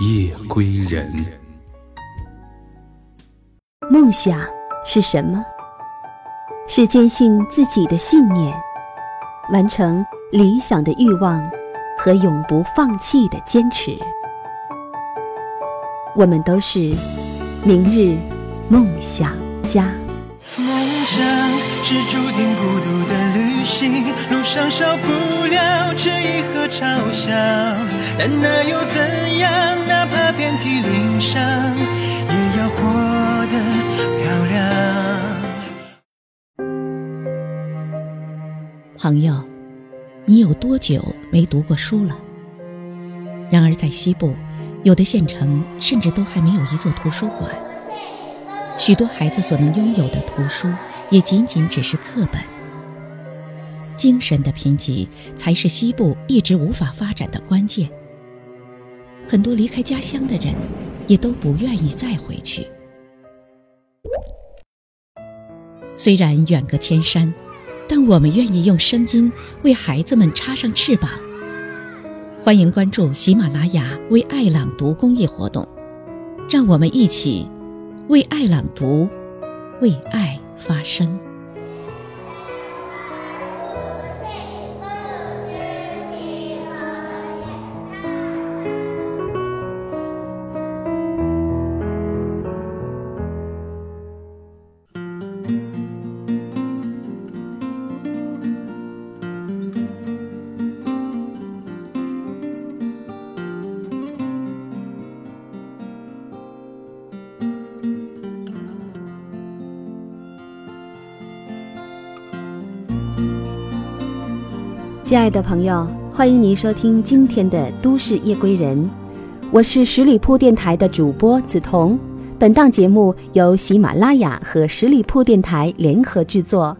夜归人。梦想是什么？是坚信自己的信念，完成理想的欲望和永不放弃的坚持。我们都是明日梦想家。梦想是注定孤独的旅行，路上少不了质疑和嘲笑，但那又怎样？哪怕遍体鳞伤，也要活得漂亮。朋友，你有多久没读过书了？然而，在西部，有的县城甚至都还没有一座图书馆。许多孩子所能拥有的图书，也仅仅只是课本。精神的贫瘠，才是西部一直无法发展的关键。很多离开家乡的人，也都不愿意再回去。虽然远隔千山，但我们愿意用声音为孩子们插上翅膀。欢迎关注喜马拉雅为爱朗读公益活动，让我们一起。为爱朗读，为爱发声。亲爱的朋友，欢迎您收听今天的《都市夜归人》，我是十里铺电台的主播梓潼。本档节目由喜马拉雅和十里铺电台联合制作。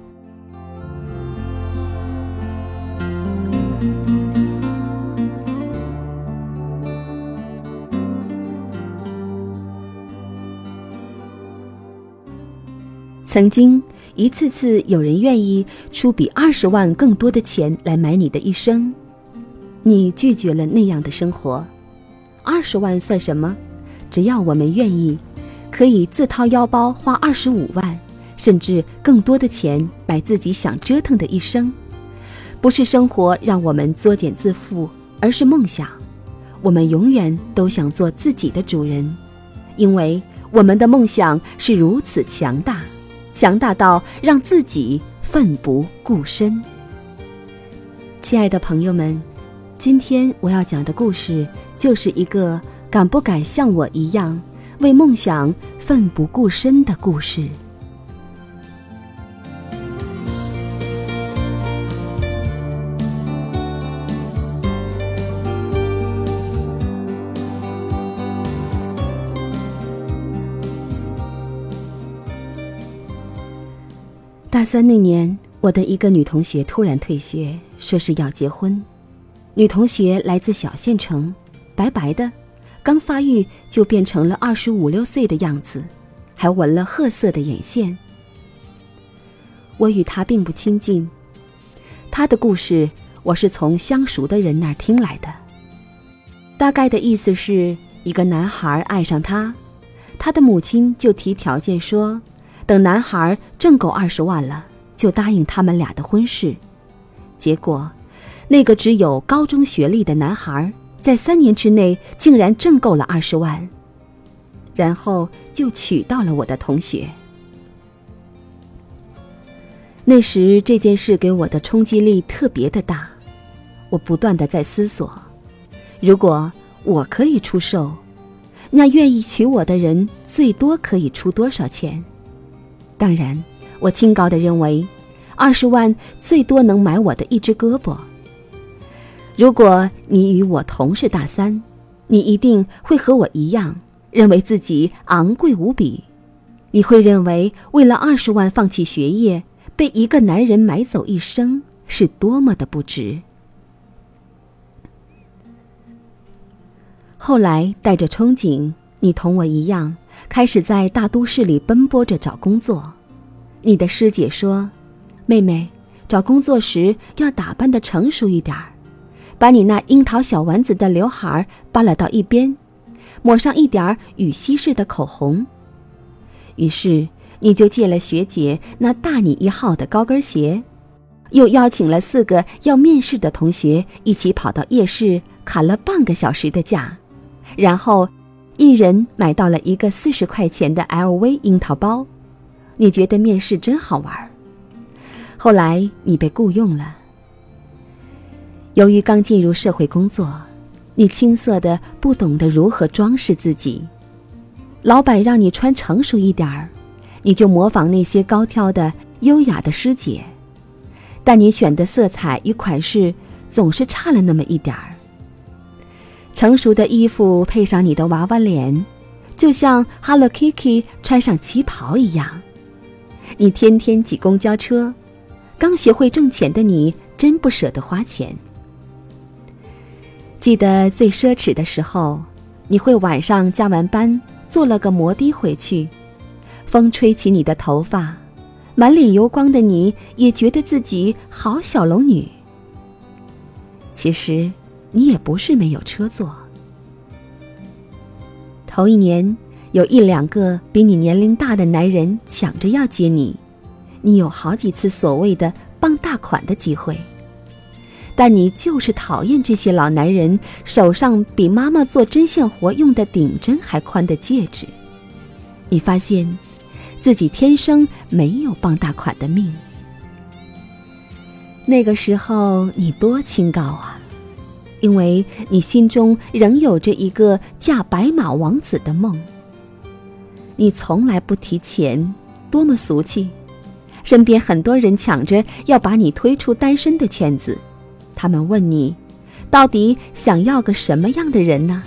曾经。一次次有人愿意出比二十万更多的钱来买你的一生，你拒绝了那样的生活。二十万算什么？只要我们愿意，可以自掏腰包花二十五万，甚至更多的钱买自己想折腾的一生。不是生活让我们作茧自缚，而是梦想。我们永远都想做自己的主人，因为我们的梦想是如此强大。强大到让自己奋不顾身。亲爱的朋友们，今天我要讲的故事，就是一个敢不敢像我一样为梦想奋不顾身的故事。三那年，我的一个女同学突然退学，说是要结婚。女同学来自小县城，白白的，刚发育就变成了二十五六岁的样子，还纹了褐色的眼线。我与她并不亲近，她的故事我是从相熟的人那儿听来的。大概的意思是一个男孩爱上她，她的母亲就提条件说。等男孩挣够二十万了，就答应他们俩的婚事。结果，那个只有高中学历的男孩，在三年之内竟然挣够了二十万，然后就娶到了我的同学。那时这件事给我的冲击力特别的大，我不断的在思索：如果我可以出售，那愿意娶我的人最多可以出多少钱？当然，我清高的认为，二十万最多能买我的一只胳膊。如果你与我同是大三，你一定会和我一样，认为自己昂贵无比。你会认为为了二十万放弃学业，被一个男人买走一生，是多么的不值。后来带着憧憬，你同我一样，开始在大都市里奔波着找工作。你的师姐说：“妹妹，找工作时要打扮的成熟一点儿，把你那樱桃小丸子的刘海儿扒拉到一边，抹上一点儿羽西式的口红。”于是你就借了学姐那大你一号的高跟鞋，又邀请了四个要面试的同学一起跑到夜市砍了半个小时的价。然后，一人买到了一个四十块钱的 LV 樱桃包，你觉得面试真好玩。后来你被雇佣了。由于刚进入社会工作，你青涩的不懂得如何装饰自己，老板让你穿成熟一点儿，你就模仿那些高挑的优雅的师姐，但你选的色彩与款式总是差了那么一点儿。成熟的衣服配上你的娃娃脸，就像 Hello Kitty 穿上旗袍一样。你天天挤公交车，刚学会挣钱的你真不舍得花钱。记得最奢侈的时候，你会晚上加完班坐了个摩的回去，风吹起你的头发，满脸油光的你也觉得自己好小龙女。其实。你也不是没有车坐。头一年，有一两个比你年龄大的男人抢着要接你，你有好几次所谓的傍大款的机会。但你就是讨厌这些老男人手上比妈妈做针线活用的顶针还宽的戒指。你发现，自己天生没有傍大款的命。那个时候，你多清高啊！因为你心中仍有着一个嫁白马王子的梦。你从来不提钱，多么俗气！身边很多人抢着要把你推出单身的圈子，他们问你，到底想要个什么样的人呢？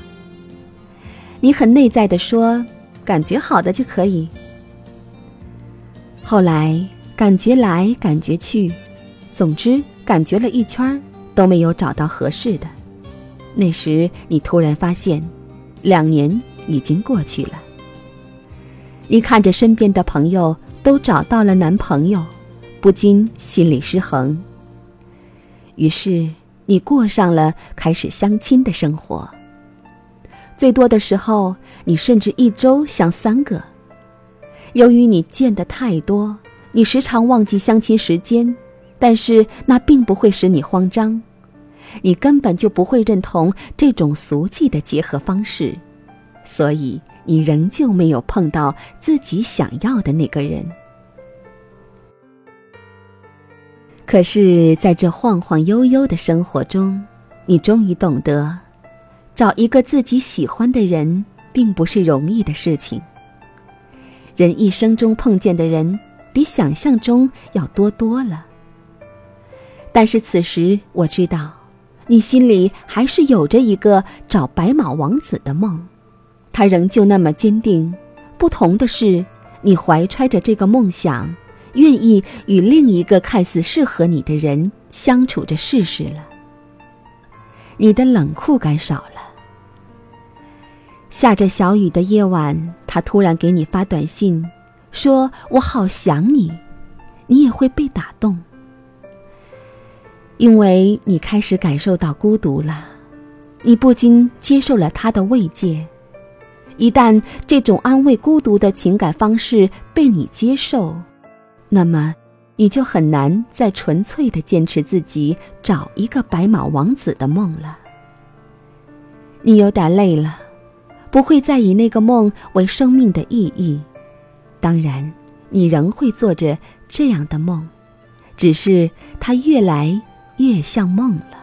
你很内在的说，感觉好的就可以。后来感觉来感觉去，总之感觉了一圈都没有找到合适的。那时，你突然发现，两年已经过去了。你看着身边的朋友都找到了男朋友，不禁心里失衡。于是，你过上了开始相亲的生活。最多的时候，你甚至一周相三个。由于你见的太多，你时常忘记相亲时间，但是那并不会使你慌张。你根本就不会认同这种俗气的结合方式，所以你仍旧没有碰到自己想要的那个人。可是，在这晃晃悠悠的生活中，你终于懂得，找一个自己喜欢的人，并不是容易的事情。人一生中碰见的人，比想象中要多多了。但是此时，我知道。你心里还是有着一个找白马王子的梦，他仍旧那么坚定。不同的是，你怀揣着这个梦想，愿意与另一个看似适合你的人相处着试试了。你的冷酷感少了。下着小雨的夜晚，他突然给你发短信，说我好想你，你也会被打动。因为你开始感受到孤独了，你不禁接受了他的慰藉。一旦这种安慰孤独的情感方式被你接受，那么你就很难再纯粹的坚持自己找一个白马王子的梦了。你有点累了，不会再以那个梦为生命的意义。当然，你仍会做着这样的梦，只是它越来。越像梦了。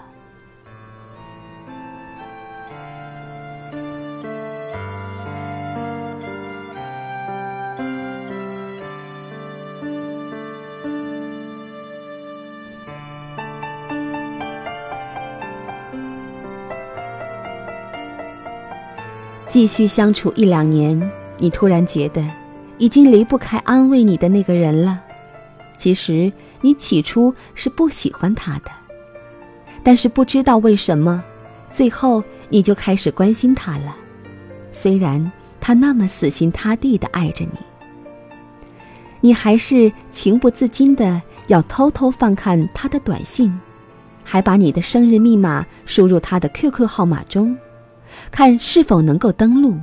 继续相处一两年，你突然觉得已经离不开安慰你的那个人了。其实你起初是不喜欢他的，但是不知道为什么，最后你就开始关心他了。虽然他那么死心塌地的爱着你，你还是情不自禁的要偷偷翻看他的短信，还把你的生日密码输入他的 QQ 号码中。看是否能够登录。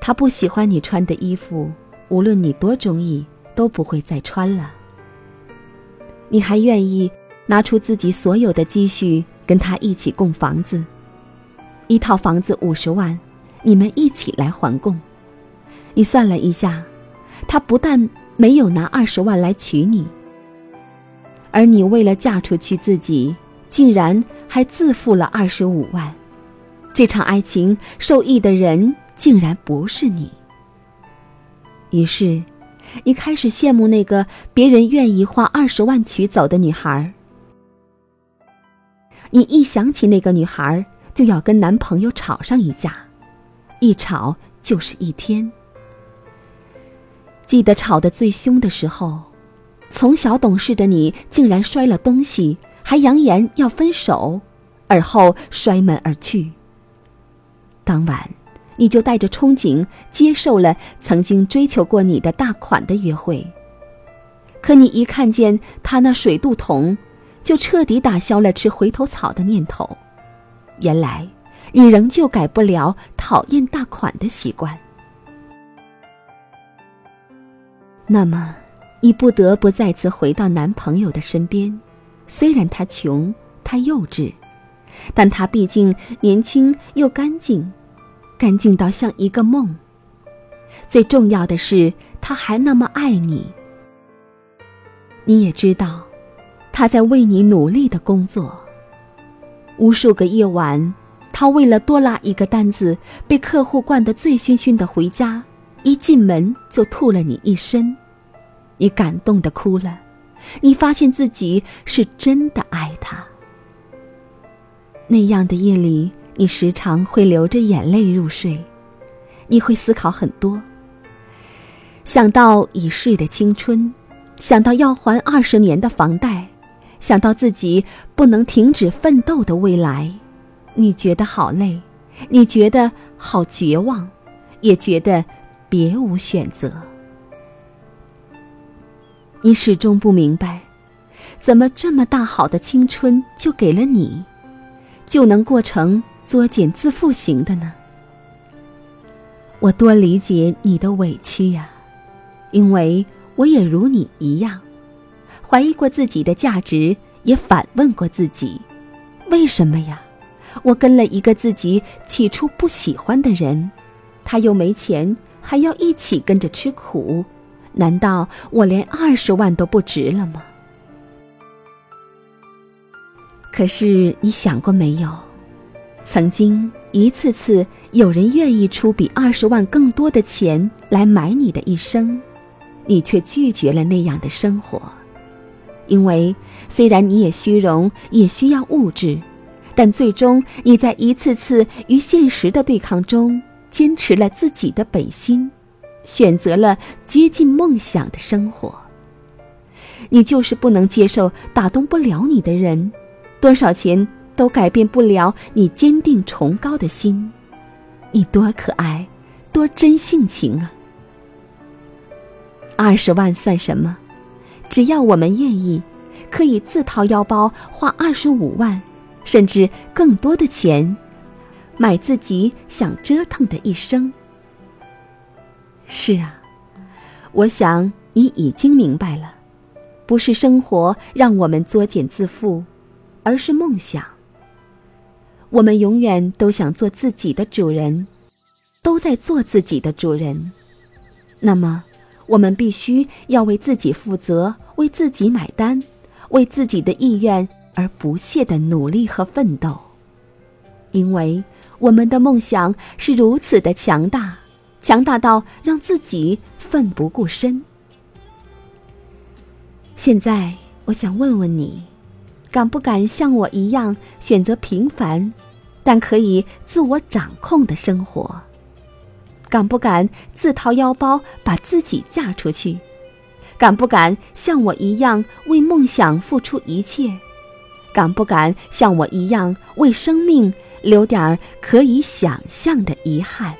他不喜欢你穿的衣服，无论你多中意，都不会再穿了。你还愿意拿出自己所有的积蓄跟他一起供房子，一套房子五十万，你们一起来还供。你算了一下，他不但没有拿二十万来娶你，而你为了嫁出去自己，竟然还自付了二十五万。这场爱情受益的人竟然不是你。于是，你开始羡慕那个别人愿意花二十万娶走的女孩儿。你一想起那个女孩，就要跟男朋友吵上一架，一吵就是一天。记得吵得最凶的时候，从小懂事的你竟然摔了东西，还扬言要分手，而后摔门而去。当晚，你就带着憧憬接受了曾经追求过你的大款的约会。可你一看见他那水肚桶，就彻底打消了吃回头草的念头。原来，你仍旧改不了讨厌大款的习惯。那么，你不得不再次回到男朋友的身边。虽然他穷，他幼稚。但他毕竟年轻又干净，干净到像一个梦。最重要的是，他还那么爱你。你也知道，他在为你努力的工作。无数个夜晚，他为了多拉一个单子，被客户灌得醉醺醺的回家，一进门就吐了你一身。你感动的哭了，你发现自己是真的爱他。那样的夜里，你时常会流着眼泪入睡，你会思考很多。想到已逝的青春，想到要还二十年的房贷，想到自己不能停止奋斗的未来，你觉得好累，你觉得好绝望，也觉得别无选择。你始终不明白，怎么这么大好的青春就给了你？就能过成作茧自缚型的呢？我多理解你的委屈呀，因为我也如你一样，怀疑过自己的价值，也反问过自己：为什么呀？我跟了一个自己起初不喜欢的人，他又没钱，还要一起跟着吃苦，难道我连二十万都不值了吗？可是你想过没有？曾经一次次有人愿意出比二十万更多的钱来买你的一生，你却拒绝了那样的生活，因为虽然你也虚荣，也需要物质，但最终你在一次次与现实的对抗中，坚持了自己的本心，选择了接近梦想的生活。你就是不能接受打动不了你的人。多少钱都改变不了你坚定崇高的心，你多可爱，多真性情啊！二十万算什么？只要我们愿意，可以自掏腰包花二十五万，甚至更多的钱，买自己想折腾的一生。是啊，我想你已经明白了，不是生活让我们作茧自缚。而是梦想。我们永远都想做自己的主人，都在做自己的主人。那么，我们必须要为自己负责，为自己买单，为自己的意愿而不懈的努力和奋斗。因为我们的梦想是如此的强大，强大到让自己奋不顾身。现在，我想问问你。敢不敢像我一样选择平凡，但可以自我掌控的生活？敢不敢自掏腰包把自己嫁出去？敢不敢像我一样为梦想付出一切？敢不敢像我一样为生命留点儿可以想象的遗憾？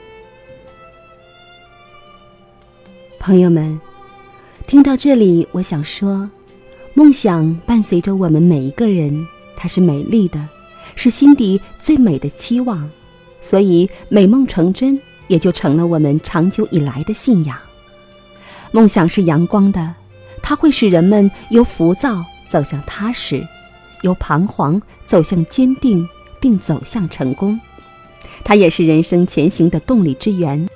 朋友们，听到这里，我想说，梦想伴随着我们每一个人，它是美丽的，是心底最美的期望，所以美梦成真，也就成了我们长久以来的信仰。梦想是阳光的，它会使人们由浮躁走向踏实，由彷徨走向坚定，并走向成功。它也是人生前行的动力之源。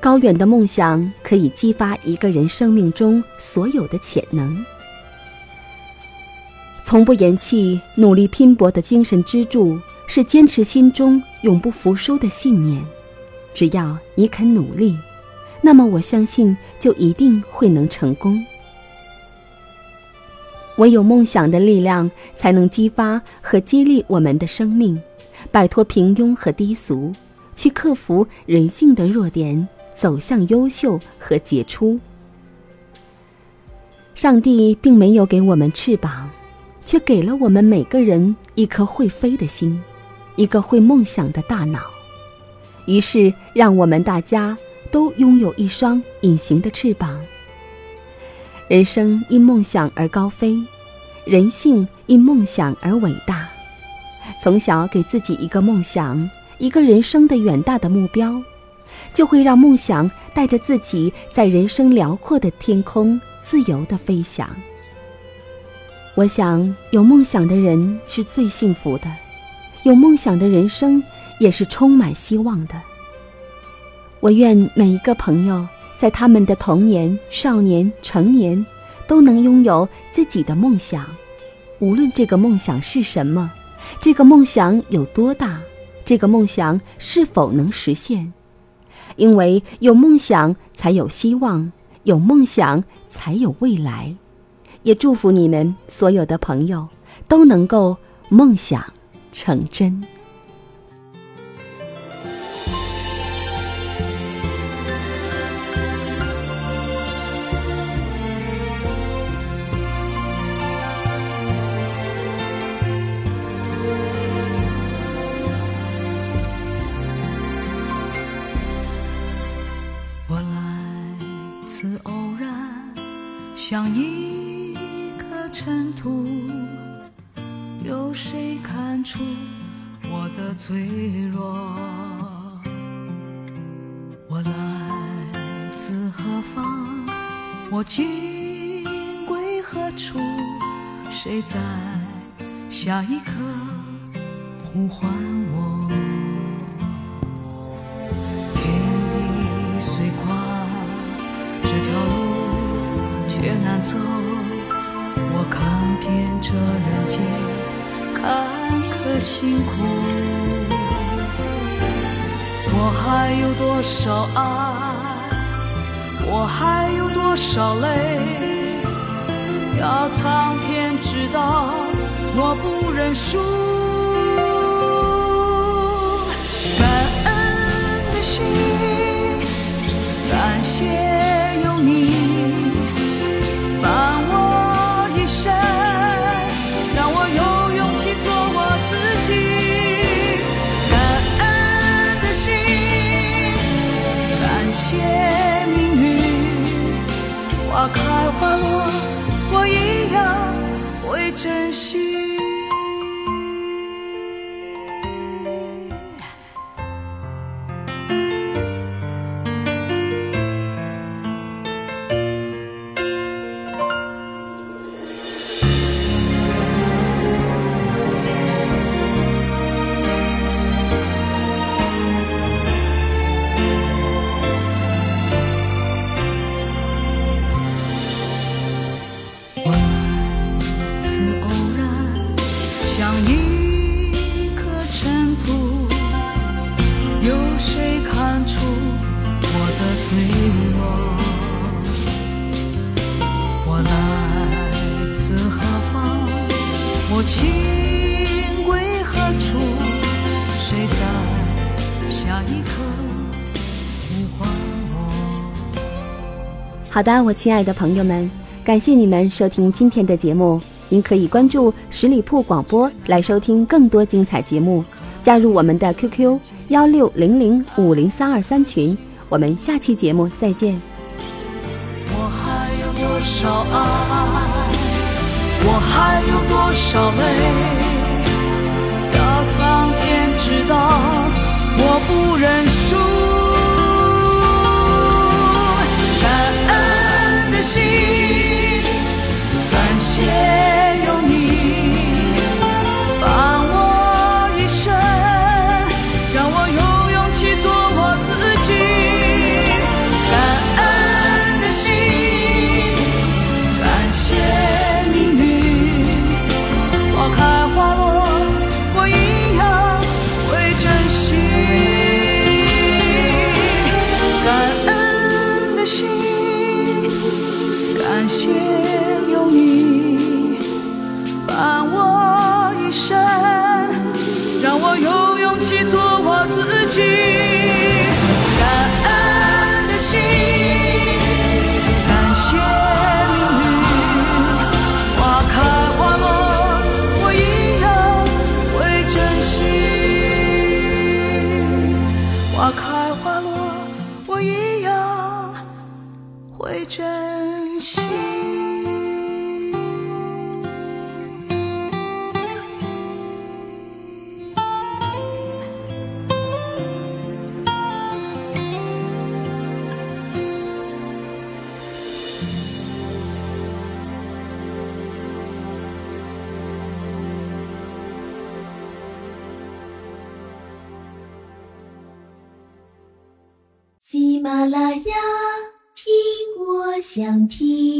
高远的梦想可以激发一个人生命中所有的潜能。从不言弃、努力拼搏的精神支柱，是坚持心中永不服输的信念。只要你肯努力，那么我相信就一定会能成功。唯有梦想的力量，才能激发和激励我们的生命，摆脱平庸和低俗，去克服人性的弱点。走向优秀和杰出。上帝并没有给我们翅膀，却给了我们每个人一颗会飞的心，一个会梦想的大脑。于是，让我们大家都拥有一双隐形的翅膀。人生因梦想而高飞，人性因梦想而伟大。从小给自己一个梦想，一个人生的远大的目标。就会让梦想带着自己在人生辽阔的天空自由的飞翔。我想，有梦想的人是最幸福的，有梦想的人生也是充满希望的。我愿每一个朋友在他们的童年、少年、成年，都能拥有自己的梦想，无论这个梦想是什么，这个梦想有多大，这个梦想是否能实现。因为有梦想才有希望，有梦想才有未来。也祝福你们所有的朋友都能够梦想成真。我来自何方？我今归何处？谁在下一刻呼唤我？天地虽宽，这条路。却难走，我看遍这人间坎坷辛苦，我还有多少爱，我还有多少泪，要苍天知道，我不认输。好的，我亲爱的朋友们，感谢你们收听今天的节目。您可以关注十里铺广播来收听更多精彩节目，加入我们的 QQ 幺六零零五零三二三群。我们下期节目再见。我还有多少爱？我还有多少泪？要苍天知道，我不认输。的心，感谢。喜马啦呀，听我想听。